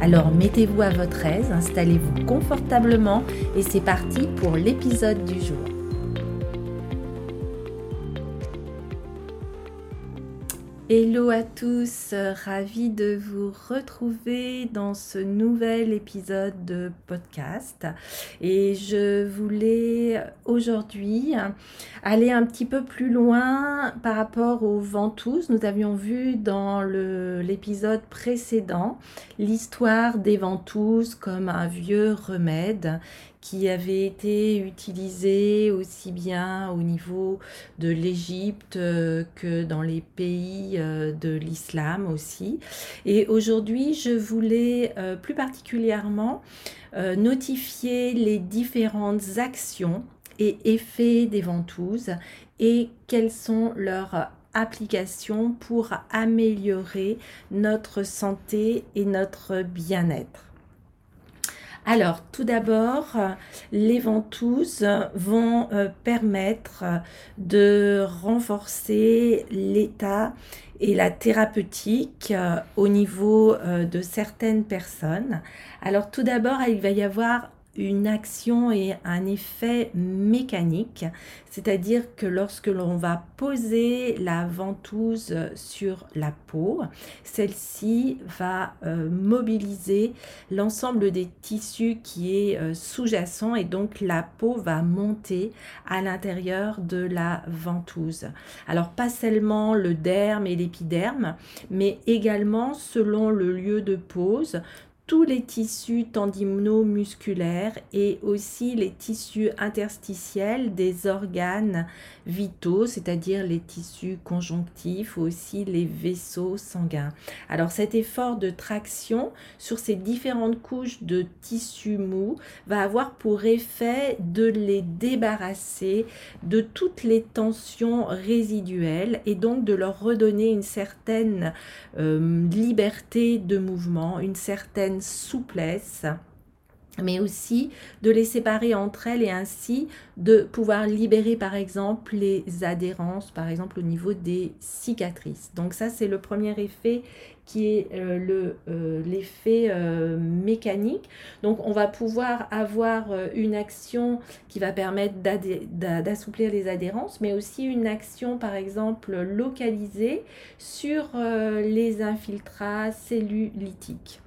Alors mettez-vous à votre aise, installez-vous confortablement et c'est parti pour l'épisode du jour. Hello à tous, ravi de vous retrouver dans ce nouvel épisode de podcast. Et je voulais aujourd'hui aller un petit peu plus loin par rapport aux ventouses. Nous avions vu dans l'épisode précédent l'histoire des ventouses comme un vieux remède qui avait été utilisé aussi bien au niveau de l'Égypte euh, que dans les pays euh, de l'islam aussi. Et aujourd'hui, je voulais euh, plus particulièrement notifier les différentes actions et effets des ventouses et quelles sont leurs applications pour améliorer notre santé et notre bien-être. Alors, tout d'abord, les ventouses vont euh, permettre de renforcer l'état et la thérapeutique euh, au niveau euh, de certaines personnes. Alors, tout d'abord, il va y avoir une action et un effet mécanique, c'est-à-dire que lorsque l'on va poser la ventouse sur la peau, celle-ci va euh, mobiliser l'ensemble des tissus qui est euh, sous-jacent et donc la peau va monter à l'intérieur de la ventouse. Alors pas seulement le derme et l'épiderme, mais également selon le lieu de pose, tous les tissus tendino-musculaires et aussi les tissus interstitiels des organes vitaux, c'est-à-dire les tissus conjonctifs, aussi les vaisseaux sanguins. Alors cet effort de traction sur ces différentes couches de tissus mous va avoir pour effet de les débarrasser de toutes les tensions résiduelles et donc de leur redonner une certaine euh, liberté de mouvement, une certaine souplesse mais aussi de les séparer entre elles et ainsi de pouvoir libérer par exemple les adhérences, par exemple au niveau des cicatrices. Donc ça c'est le premier effet qui est euh, le euh, l'effet euh, mécanique. Donc on va pouvoir avoir une action qui va permettre d'assouplir les adhérences, mais aussi une action par exemple localisée sur les infiltrats cellulitiques.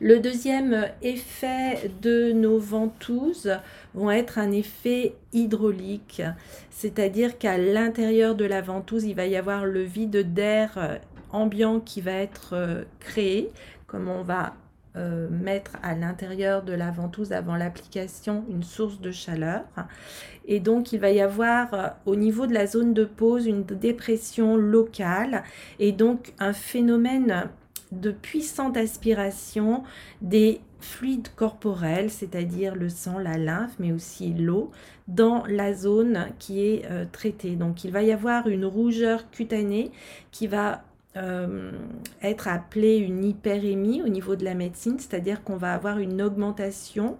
Le deuxième effet de nos ventouses vont être un effet hydraulique, c'est-à-dire qu'à l'intérieur de la ventouse, il va y avoir le vide d'air euh, ambiant qui va être euh, créé, comme on va euh, mettre à l'intérieur de la ventouse avant l'application une source de chaleur. Et donc, il va y avoir au niveau de la zone de pause une dépression locale et donc un phénomène de puissante aspiration des fluides corporels, c'est-à-dire le sang, la lymphe, mais aussi l'eau, dans la zone qui est euh, traitée. Donc il va y avoir une rougeur cutanée qui va euh, être appelée une hyperémie au niveau de la médecine, c'est-à-dire qu'on va avoir une augmentation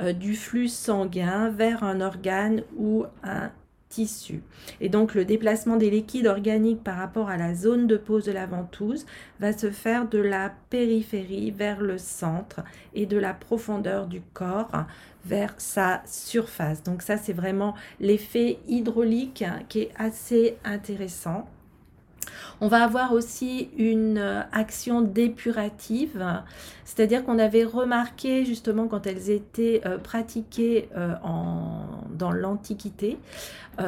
euh, du flux sanguin vers un organe ou un Et donc le déplacement des liquides organiques par rapport à la zone de pose de la ventouse va se faire de la périphérie vers le centre et de la profondeur du corps vers sa surface. Donc ça c'est vraiment l'effet hydraulique qui est assez intéressant. On va avoir aussi une euh, action dépurative, c'est-à-dire qu'on avait remarqué justement quand elles étaient euh, pratiquées euh, dans l'Antiquité,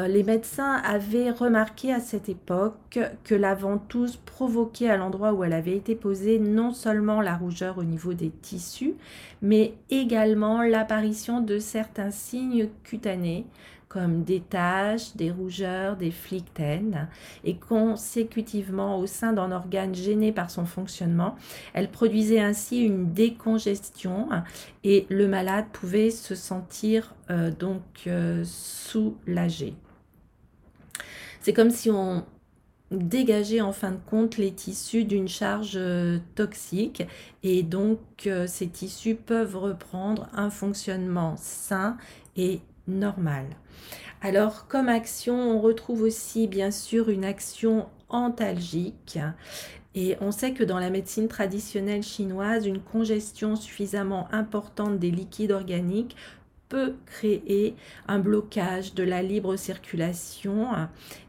les médecins avaient remarqué à cette époque que la ventouse provoquait à l'endroit où elle avait été posée non seulement la rougeur au niveau des tissus, mais également l'apparition de certains signes cutanés comme des taches, des rougeurs, des flictènes, et consécutivement au sein d'un organe gêné par son fonctionnement, elle produisait ainsi une décongestion et le malade pouvait se sentir euh, donc euh, soulagé. C'est comme si on dégageait en fin de compte les tissus d'une charge euh, toxique et donc ces tissus peuvent reprendre un fonctionnement sain et normal. Alors comme action, on retrouve aussi bien sûr une action antalgique. Et on sait que dans la médecine traditionnelle chinoise, une congestion suffisamment importante des liquides organiques peut créer un blocage de la libre circulation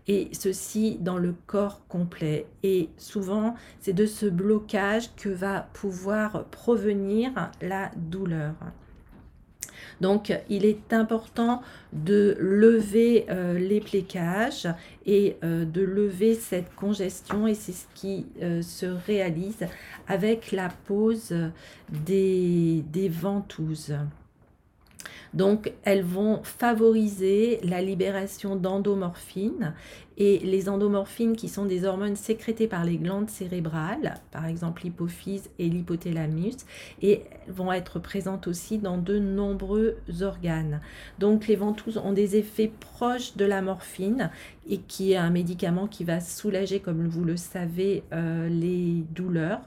et ceci dans le corps complet. Et souvent, c'est de ce blocage que va pouvoir provenir la douleur. Donc, il est important de lever euh, les plécages et euh, de lever cette congestion et c'est ce qui euh, se réalise avec la pose des ventouses. Donc, elles vont favoriser la libération d'endomorphines et les endomorphines qui sont des hormones sécrétées par les glandes cérébrales, par exemple l'hypophyse et l'hypothalamus, et vont être présentes aussi dans de nombreux organes. Donc, les ventouses ont des effets proches de la morphine et qui est un médicament qui va soulager, comme vous le savez, euh, les douleurs.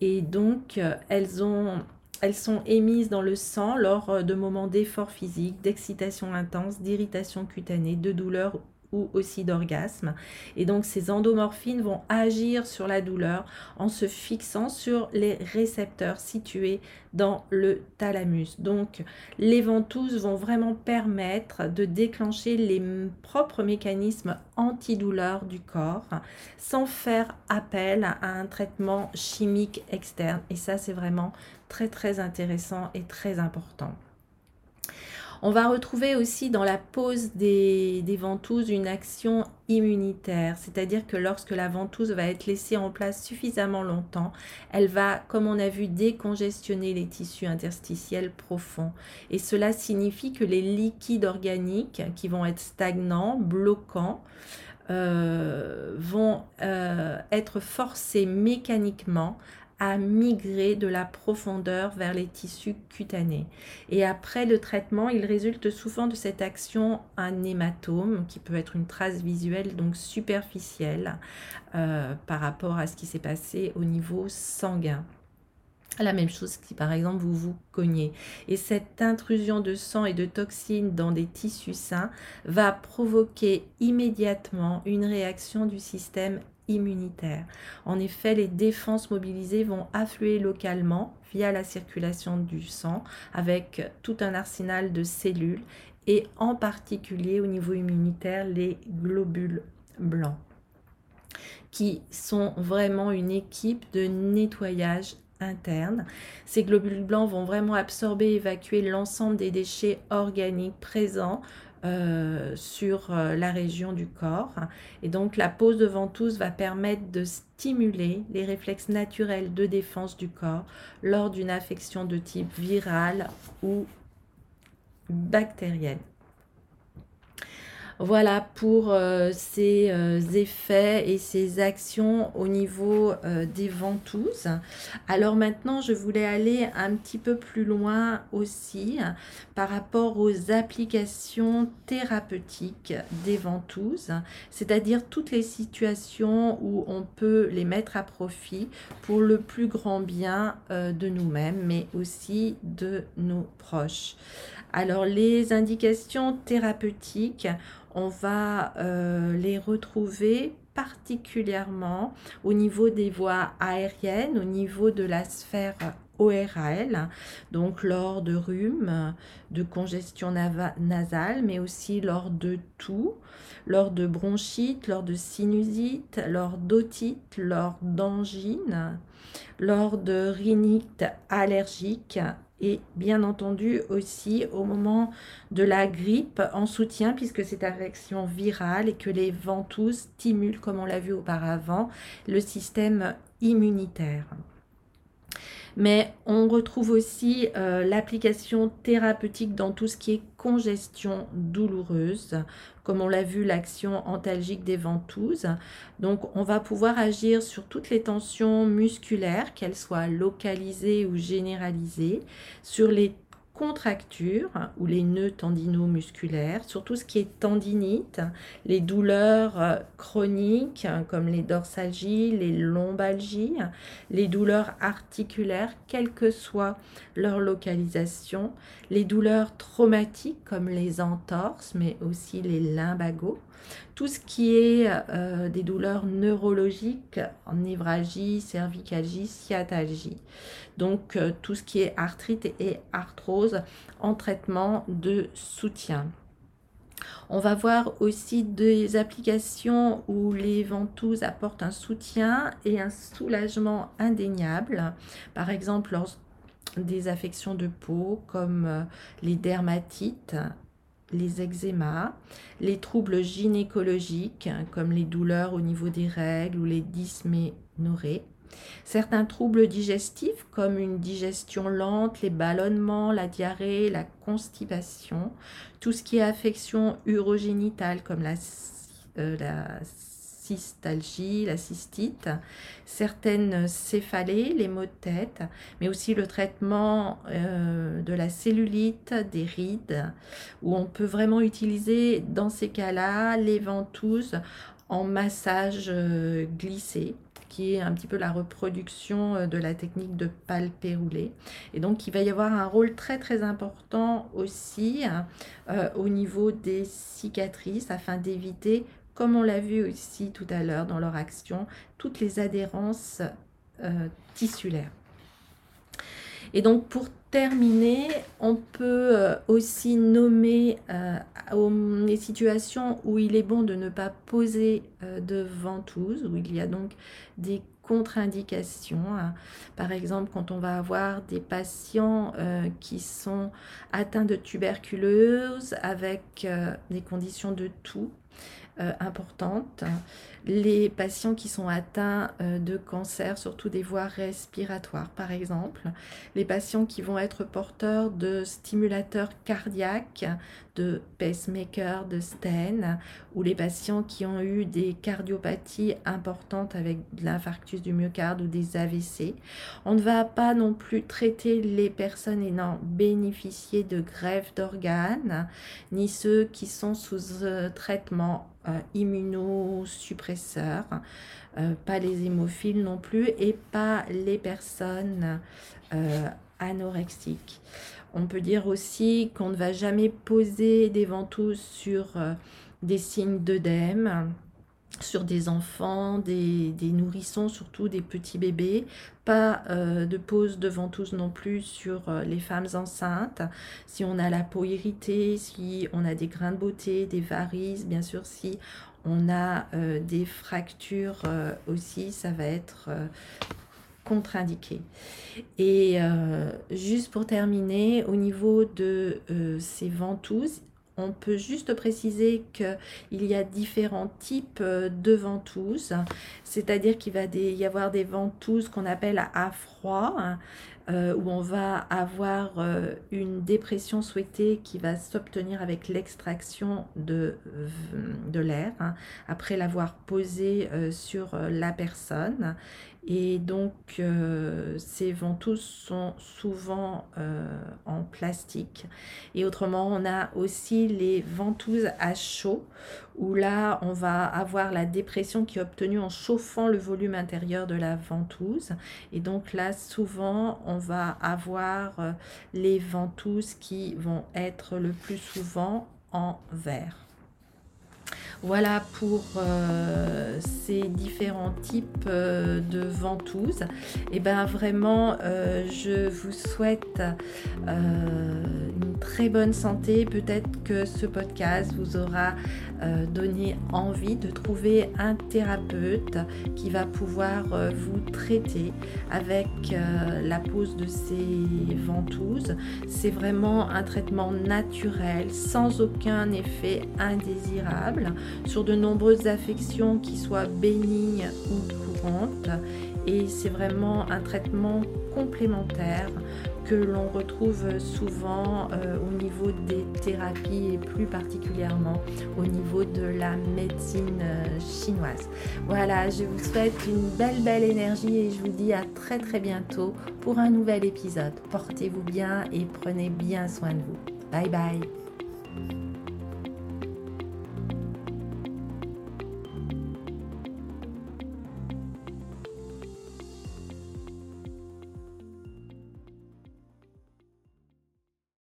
Et donc, euh, elles ont elles sont émises dans le sang lors euh, de moments d'effort physique, d'excitation intense, d'irritation cutanée, de douleur ou aussi d'orgasme. Et donc ces endomorphines vont agir sur la douleur en se fixant sur les récepteurs situés dans le thalamus. Donc les ventouses vont vraiment permettre de déclencher les propres mécanismes antidouleurs du corps sans faire appel à un traitement chimique externe. Et ça c'est vraiment très très intéressant et très important. On va retrouver aussi dans la pose des, ventouses une action immunitaire, c'est-à-dire que lorsque la ventouse va être laissée en place suffisamment longtemps, elle va, comme on a vu, décongestionner les tissus interstitiels profonds. Et cela signifie que les liquides organiques qui vont être stagnants, bloquants, euh, vont euh, être forcés mécaniquement à migrer de la profondeur vers les tissus cutanés. Et après le traitement, il résulte souvent de cette action un hématome qui peut être une trace visuelle donc superficielle euh, par rapport à ce qui s'est passé au niveau sanguin. La même chose si par exemple vous vous cognez. Et cette intrusion de sang et de toxines dans des tissus sains va provoquer immédiatement une réaction du système immunitaire. En effet, les défenses mobilisées vont affluer localement via la circulation du sang avec tout un arsenal de cellules et en particulier au niveau immunitaire les globules blancs qui sont vraiment une équipe de nettoyage interne. Ces globules blancs vont vraiment absorber et évacuer l'ensemble des déchets organiques présents euh, sur euh, la région du corps. Et donc la pose de ventouse va permettre de stimuler les réflexes naturels de défense du corps lors d'une affection de type viral ou bactérienne. Voilà pour euh, ces euh, effets et ces actions au niveau euh, des ventouses. Alors maintenant, je voulais aller un petit peu plus loin aussi par rapport aux applications thérapeutiques des ventouses, c'est-à-dire toutes les situations où on peut les mettre à profit pour le plus grand bien de nous-mêmes, mais aussi de nos proches. Alors les indications thérapeutiques, on va euh, les retrouver particulièrement au niveau des voies aériennes, au niveau de la sphère ORL, donc lors de rhume, de congestion nasale, mais aussi lors de toux, lors de bronchite, lors de sinusite, lors d'otite, lors d'angine, lors de rhinite allergique et bien entendu aussi au moment de la grippe en soutien puisque c'est affection virale et que les ventouses stimulent, comme on l'a vu auparavant, le système immunitaire. Mais on retrouve aussi euh, l'application thérapeutique dans tout ce qui est congestion douloureuse, comme on l'a vu l'action antalgique des ventouses. Donc on va pouvoir agir sur toutes les tensions musculaires, qu'elles soient localisées ou généralisées, sur les contractures ou les nœuds tendino-musculaires, surtout ce qui est tendinite, les douleurs euh, chroniques comme les dorsalgies, les lombalgies, les douleurs articulaires, quelle que soit leur localisation, les douleurs traumatiques comme les entorses, mais aussi les limbagos, tout ce qui est euh, des douleurs neurologiques, en névralgie, cervicalgie, sciatalgie. Donc euh, tout ce qui est arthrite et arthrose en traitement de soutien. On va voir aussi des applications où les ventouses apportent un soutien et un soulagement indéniable. Par exemple, lors des affections de peau comme euh, les dermatites, les eczémas, les troubles gynécologiques comme les douleurs au niveau des règles ou les dysménorrhées, certains troubles digestifs comme une digestion lente, les ballonnements, la diarrhée, la constipation, tout ce qui est affection urogénitale comme la, euh, la cystalgie, la cystite, certaines céphalées, les maux de tête, mais aussi le traitement euh, de la cellulite, des rides, où on peut vraiment utiliser dans ces cas-là les ventouses en massage euh, glissé qui est un petit peu la reproduction euh, de la technique de palpé roulé. Et donc, il va y avoir un rôle très très important aussi au niveau des cicatrices afin d'éviter comme on l'a vu aussi tout à l'heure dans leur action, toutes les adhérences euh, tissulaires. Et donc pour terminer, on peut euh, aussi nommer euh, les situations où il est bon de ne pas poser de ventouse, où il y a donc des contre-indications. Par exemple, quand on va avoir des patients qui sont atteints de tuberculose avec des conditions de toux, euh, importante. Les patients qui sont atteints euh, de cancer, surtout des voies respiratoires par exemple, les patients qui vont être porteurs de stimulateurs cardiaques, de pacemaker, de stent, ou les patients qui ont eu des cardiopathies importantes avec l'infarctus du myocarde ou des AVC. On ne va pas non plus traiter les personnes ayant bénéficié de grève d'organes, ni ceux qui sont sous euh, traitement euh, immunosuppresseurs, euh, pas les hémophiles non plus, et pas les personnes anorexiques. On peut dire aussi qu'on ne va jamais poser des ventouses sur euh, des signes d'œdème, sur des enfants, des, nourrissons, surtout des petits bébés. Pas euh, de pose de ventouses non plus sur euh, les femmes enceintes. Si on a la peau irritée, si on a des grains de beauté, des varices, bien sûr, si on a des fractures aussi, ça va être contre-indiqué. Et euh, juste pour terminer, au niveau de euh, ces ventouses, on peut juste préciser qu'il y a différents types euh, de ventouses, c'est-à-dire qu'il va y avoir des ventouses qu'on appelle à froid, hein, où on va avoir une dépression souhaitée qui va s'obtenir avec l'extraction de, de l'air, hein, après l'avoir posé sur la personne. Et donc, euh, ces ventouses sont souvent euh, en plastique. Et autrement, on a aussi les ventouses à chaud, où là, on va avoir la dépression qui est obtenue en chauffant le volume intérieur de la ventouse. Et donc là, souvent, on va avoir euh, les ventouses qui vont être le plus souvent en verre. Voilà pour euh, ces différents types euh, de ventouses. Et bien vraiment, euh, je vous souhaite une très bonne santé. Peut-être que ce podcast vous aura donné envie de trouver un thérapeute qui va pouvoir vous traiter avec la pose de ces ventouses. C'est vraiment un traitement naturel, sans aucun effet indésirable. Sur de nombreuses affections qui soient bénignes ou courantes. Et c'est vraiment un traitement complémentaire que l'on retrouve souvent euh, au niveau des thérapies et plus particulièrement au niveau de la médecine euh, chinoise. Voilà, je vous souhaite une belle belle énergie et je vous dis à très très bientôt pour un nouvel épisode. Portez-vous bien et prenez bien soin de vous. Bye bye.